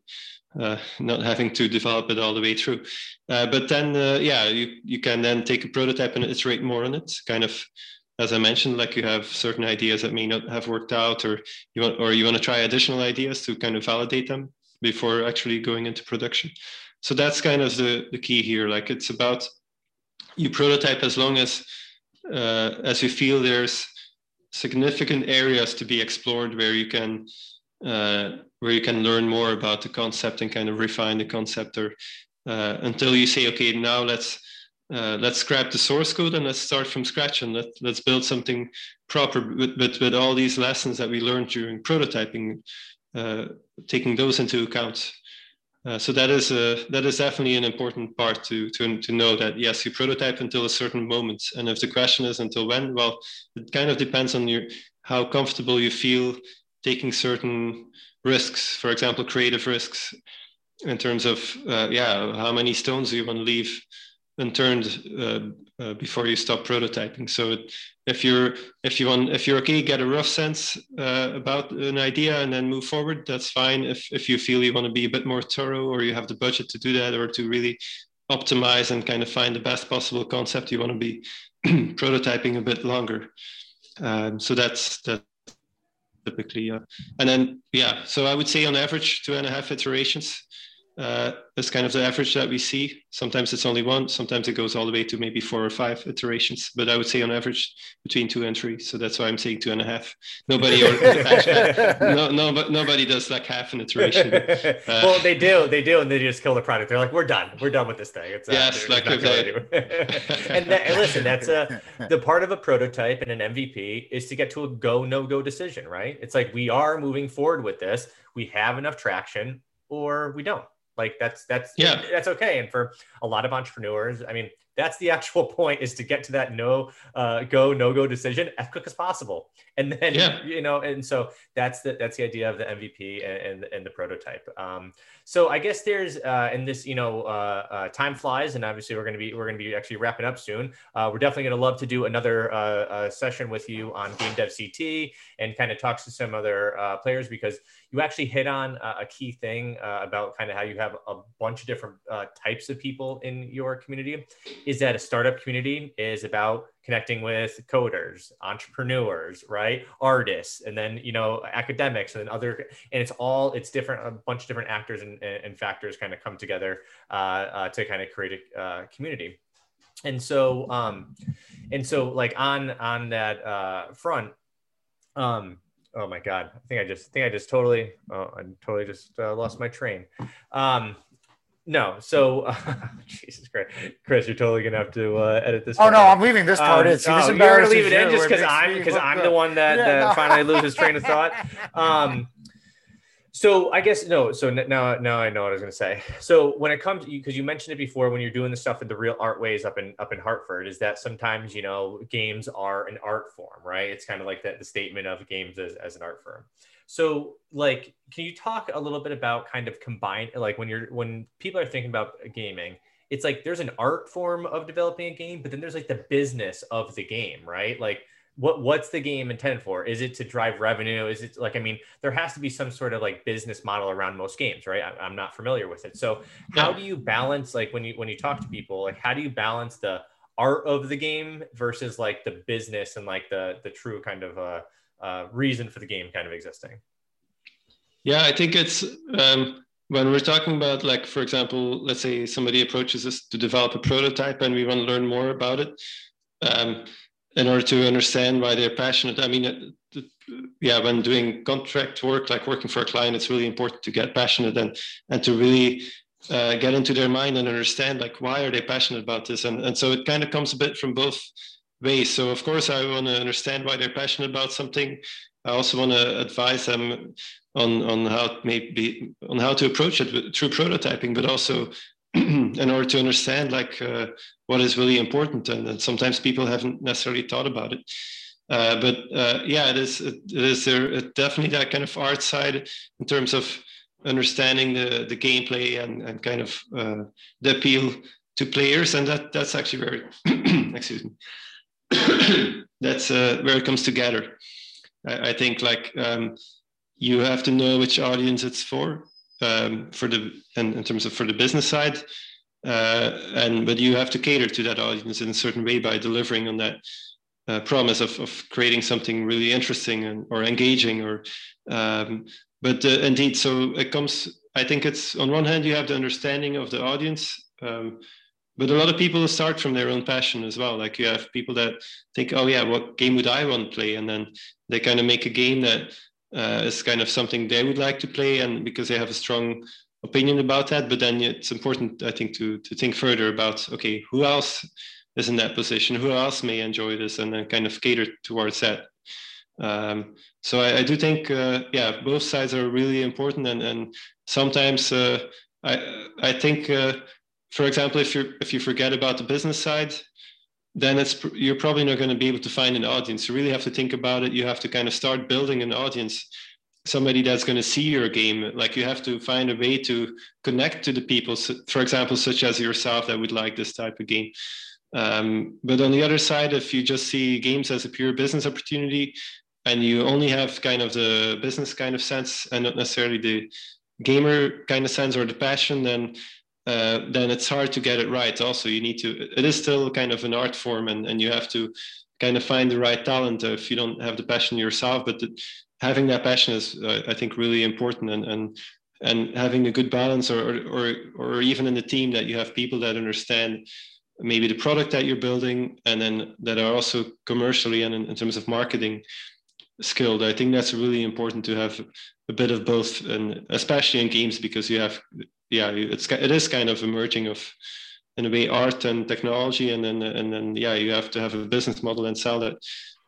uh, not having to develop it all the way through. Uh, but then uh, yeah you, you can then take a prototype and iterate more on it kind of as i mentioned like you have certain ideas that may not have worked out or you want or you want to try additional ideas to kind of validate them before actually going into production so that's kind of the, the key here. Like it's about you prototype as long as uh, as you feel there's significant areas to be explored where you can uh, where you can learn more about the concept and kind of refine the concept or uh, until you say okay now let's uh, let's scrap the source code and let's start from scratch and let, let's build something proper with, with, with all these lessons that we learned during prototyping uh, taking those into account uh, so that is a, that is definitely an important part to, to, to know that yes, you prototype until a certain moment. And if the question is until when, well, it kind of depends on your how comfortable you feel taking certain risks, for example, creative risks in terms of uh, yeah, how many stones you want to leave unturned uh, uh, before you stop prototyping. So if you're if you want if you're okay, get a rough sense uh, about an idea and then move forward. That's fine. If if you feel you want to be a bit more thorough or you have the budget to do that or to really optimize and kind of find the best possible concept, you want to be prototyping a bit longer. Um, so that's that typically. Uh, and then yeah, so I would say on average two and a half iterations uh, is kind of the average that we see. Sometimes it's only one, sometimes it goes all the way to maybe four or five iterations, but I would say on average between two and three. So that's why I'm saying two and a half. Nobody or no, no, but nobody does like half an iteration. Uh, well, they do, they do, and they just kill the product. They're like, we're done, we're done with this thing. It's uh, yes, like okay. and, that, and listen, that's a the part of a prototype and an MVP is to get to a go no go decision, right? It's like we are moving forward with this. We have enough traction, or we don't like that's that's yeah that's okay. And for a lot of entrepreneurs, I mean, that's the actual point is to get to that no uh, go no go decision as quick as possible and then yeah. you know and so that's the that's the idea of the mvp and and, and the prototype um, so i guess there's uh, in this you know uh, uh, time flies and obviously we're going to be we're going to be actually wrapping up soon uh, we're definitely going to love to do another uh, session with you on game dev ct and kind of talk to some other players because you actually hit on a key thing about kind of how you have a bunch of different types of people in your community is that a startup community is about connecting with coders, entrepreneurs, right? Artists, and then, you know, academics and other, and it's all, it's different, a bunch of different actors and, and factors kind of come together uh, uh, to kind of create a uh, community. And so, um, and so like on, on that uh, front, um, oh my God, I think I just, I think I just totally, oh, I totally just uh, lost my train. Um, no. So, uh, Jesus Christ, Chris, you're totally gonna have to uh, edit this. Oh no, out. I'm leaving this part um, in. See, this oh, you're gonna leave it in just because I'm because I'm the one that, yeah, that no. finally loses train of thought. Um, so I guess no. So now now I know what I was gonna say. So when it comes because you mentioned it before when you're doing the stuff in the Real Art Ways up in up in Hartford is that sometimes you know games are an art form, right? It's kind of like that the statement of games as, as an art form. So, like, can you talk a little bit about kind of combine, like, when you're when people are thinking about gaming, it's like there's an art form of developing a game, but then there's like the business of the game, right? Like, what what's the game intended for? Is it to drive revenue? Is it like I mean, there has to be some sort of like business model around most games, right? I, am not familiar with it. So how do you balance like when you when you talk to people, like how do you balance the art of the game versus like the business and like the the true kind of uh, uh reason for the game kind of existing? Yeah, I think it's um, when we're talking about like for example, let's say somebody approaches us to develop a prototype and we want to learn more about it. Um, in order to understand why they're passionate. I mean, yeah, when doing contract work, like working for a client, it's really important to get passionate and and to really uh, get into their mind and understand like why are they passionate about this. And and so it kind of comes a bit from both ways. So of course, I want to understand why they're passionate about something. I also want to advise them on on how maybe on how to approach it through prototyping, but also in order to understand like uh, what is really important and, and, sometimes people haven't necessarily thought about it. Uh, but uh, yeah it is it is there definitely that kind of art side in terms of understanding the the gameplay and, and kind of uh, the appeal to players and that that's actually very excuse me that's uh, where it comes together. I, I think like um, you have to know which audience it's for um, for the in, in terms of for the business side and but you have to cater to that audience in a certain way by delivering on that uh, promise of, of creating something really interesting and or engaging or um, but uh, indeed so it comes i think it's on one hand you have the understanding of the audience um, but a lot of people start from their own passion as well. Like you have people that think oh yeah what game would i want to play? And then they kind of make a game that uh, is kind of something they would like to play, and because they have a strong opinion about that. But then it's important, I think, to to think further about okay, who else is in that position? Who else may enjoy this, and then kind of cater towards that. Um, so I, I, do think, uh, yeah, both sides are really important, and and sometimes uh, I I think, uh, for example, if you if you forget about the business side, then it's you're probably not going to be able to find an audience. You really have to think about it. You have to kind of start building an audience, somebody that's going to see your game. Like you have to find a way to connect to the people, for example, such as yourself that would like this type of game. Um, but on the other side, if you just see games as a pure business opportunity and you only have kind of the business kind of sense and not necessarily the gamer kind of sense or the passion, then uh, then it's hard to get it right. Also, you need to. It is still kind of an art form, and and you have to kind of find the right talent if you don't have the passion yourself. But the, having that passion is, uh, I think, really important, and and and having a good balance, or or or even in the team that you have people that understand maybe the product that you're building, and then that are also commercially and in, in terms of marketing skilled. I think that's really important to have a bit of both, and especially in games because you have yeah, it's it is kind of emerging of in a way art and technology, and then and then yeah, you have to have a business model and sell it.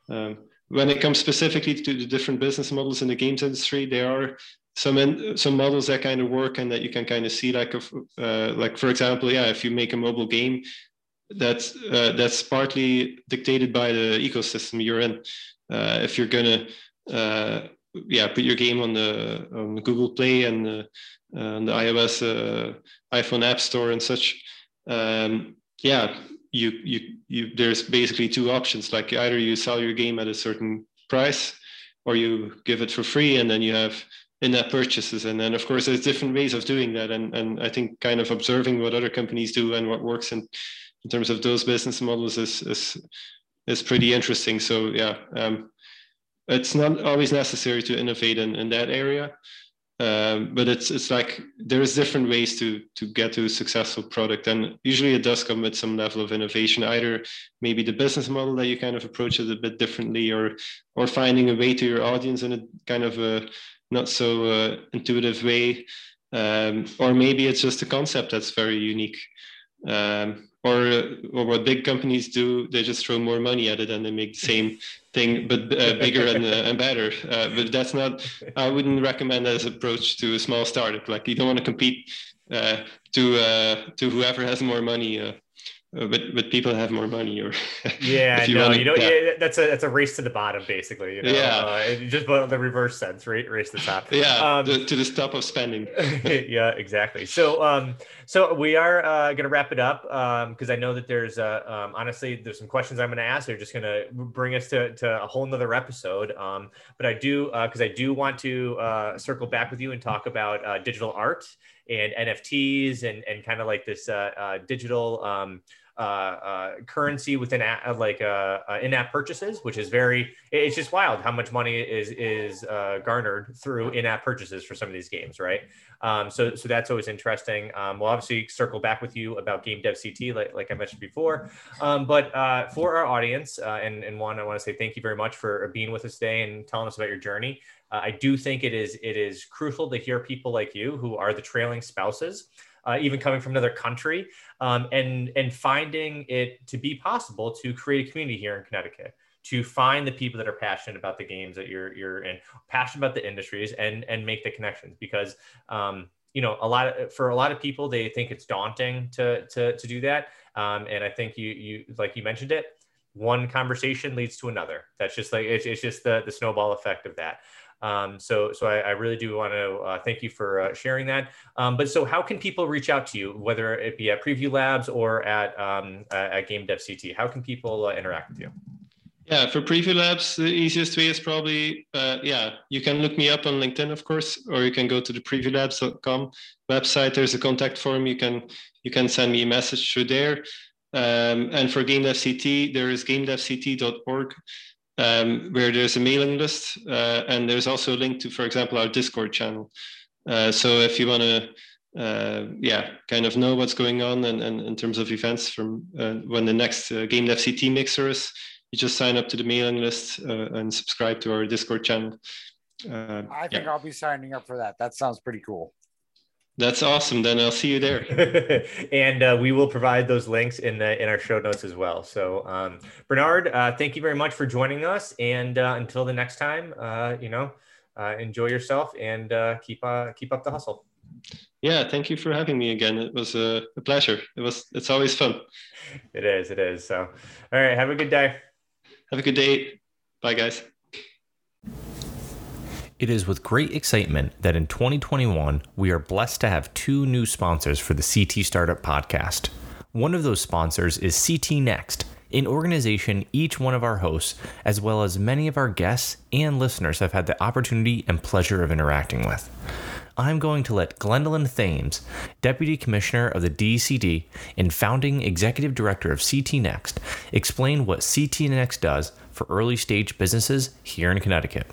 Um, when it comes specifically to the different business models in the games industry, there are some in, some models that kind of work and that you can kind of see like uh, like for example, yeah, if you make a mobile game, that's uh, that's partly dictated by the ecosystem you're in. Uh, if you're gonna uh, yeah put your game on the on Google Play and and the iOS uh, iPhone App Store and such. Um, yeah, you you you. There's basically two options. Like either you sell your game at a certain price, or you give it for free, and then you have in-app purchases. And then of course there's different ways of doing that. And and I think kind of observing what other companies do and what works in in terms of those business models is is is pretty interesting. So yeah. Um, it's not always necessary to innovate in, in that area um, but it's it's like there's different ways to to get to a successful product. And usually it does come with some level of innovation either maybe the business model that you kind of approach it a bit differently or or finding a way to your audience in a kind of a not so uh, intuitive way. Um, or maybe it's just a concept that's very unique. Um, or or what big companies do they just throw more money at it and they make the same thing but uh, bigger and, uh, and better. Uh, but that's not i wouldn't recommend that as approach to a small startup. Like you don't want to compete uh, to uh, to whoever has more money uh, uh, but but people have more money or yeah you no you know yeah. that's a that's a race to the bottom basically you know? yeah uh, just the reverse sense right race to the top yeah um, to, to the stop of spending yeah exactly so um so we are uh gonna wrap it up um because i know that there's uh um honestly there's some questions i'm gonna ask they're just gonna bring us to, to a whole nother episode um but i do uh because i do want to uh circle back with you and talk about uh digital art and nfts and and kind of like this uh, uh digital um uh, uh, currency within a, like uh, uh, in-app purchases, which is very it's just wild how much money is is uh, garnered through in-app purchases for some of these games, right? Um, so so that's always interesting. Um, we'll obviously circle back with you about Game Dev CT, like, like I mentioned before. Um, but uh, for our audience, and and one, I want to say thank you very much for being with us today and telling us about your journey. I do think it is it is crucial to hear people like you who are the trailing spouses uh, even coming from another country, um, and and finding it to be possible to create a community here in Connecticut to find the people that are passionate about the games that you're you're in, passionate about the industries, and and make the connections because. Um, you know, a lot of, for a lot of people, they think it's daunting to to to do that, um, and I think you you like you mentioned it, one conversation leads to another. That's just like it's, it's just the the snowball effect of that. Um, so, so I, I, really do want to uh, thank you for uh, sharing that. Um, but so, how can people reach out to you, whether it be at Preview Labs or at um, at Game Dev CT? How can people uh, interact with you? Yeah, for Preview Labs, the easiest way is probably uh, yeah. You can look me up on LinkedIn, of course, or you can go to the previewlabs.com website. There's a contact form. You can you can send me a message through there. Um, and for Game Dev CT, there is gamedevct.org um, where there's a mailing list, uh, and there's also a link to, for example, our Discord channel. Uh, so if you want to, uh, yeah, kind of know what's going on and, and in terms of events from uh, when the next uh, Game Dev CT mixer is, you just sign up to the mailing list uh, and subscribe to our Discord channel. I think yeah. I'll be signing up for that. That sounds pretty cool. That's awesome. Then I'll see you there. and uh, we will provide those links in the in our show notes as well. So um, Bernard, uh, thank you very much for joining us. And uh, until the next time, uh, you know, uh, enjoy yourself and uh, keep keep up the hustle. Yeah, thank you for having me again. It was a, a pleasure. It was. It's always fun. It is. It is. So, all right. Have a good day. Have a good day. Bye, guys. It is with great excitement that in 2021, we are blessed to have two new sponsors for the CT Startup podcast. One of those sponsors is CT Next, an organization each one of our hosts, as well as many of our guests and listeners, have had the opportunity and pleasure of interacting with. I'm going to let Glendowlyn Thames, Deputy Commissioner of the DECD and founding Executive Director of CT Next, explain what CT Next does for early stage businesses here in Connecticut.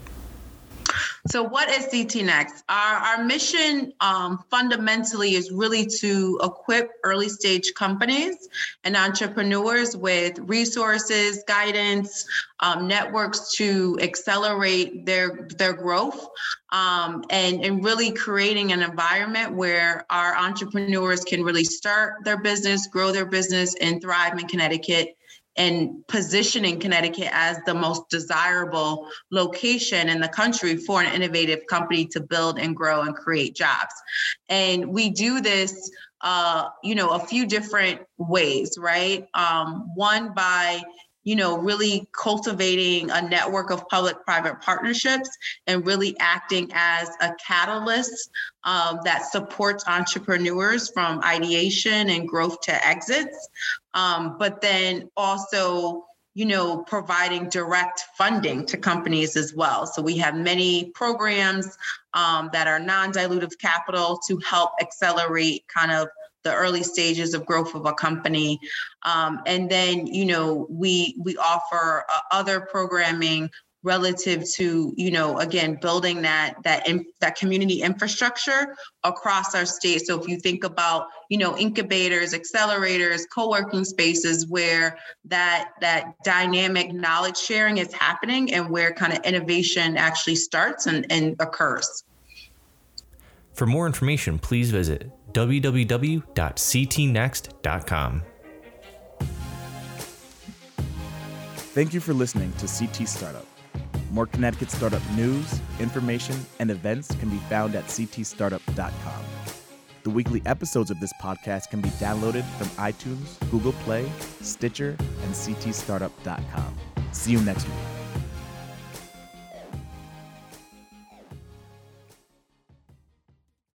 So, what is CT Next? Our, our mission um, fundamentally is really to equip early stage companies and entrepreneurs with resources, guidance, um, networks to accelerate their their growth, um, and and really creating an environment where our entrepreneurs can really start their business, grow their business, and thrive in Connecticut and positioning Connecticut as the most desirable location in the country for an innovative company to build and grow and create jobs. And we do this, uh, you know, a few different ways, right? Um, one by you know, really cultivating a network of public private partnerships and really acting as a catalyst um, that supports entrepreneurs from ideation and growth to exits. Um, but then also, you know, providing direct funding to companies as well. So we have many programs um, that are non dilutive capital to help accelerate kind of the early stages of growth of a company. Um, and then, you know, we we offer uh, other programming relative to you know again building that that in, that community infrastructure across our state so if you think about you know incubators accelerators co-working spaces where that that dynamic knowledge sharing is happening and where kind of innovation actually starts and, and occurs for more information please visit www.ctnext.com. Thank you for listening to CT Startup. More Connecticut startup news, information, and events can be found at ctstartup.com. The weekly episodes of this podcast can be downloaded from iTunes, Google Play, Stitcher, and ctstartup.com. See you next week.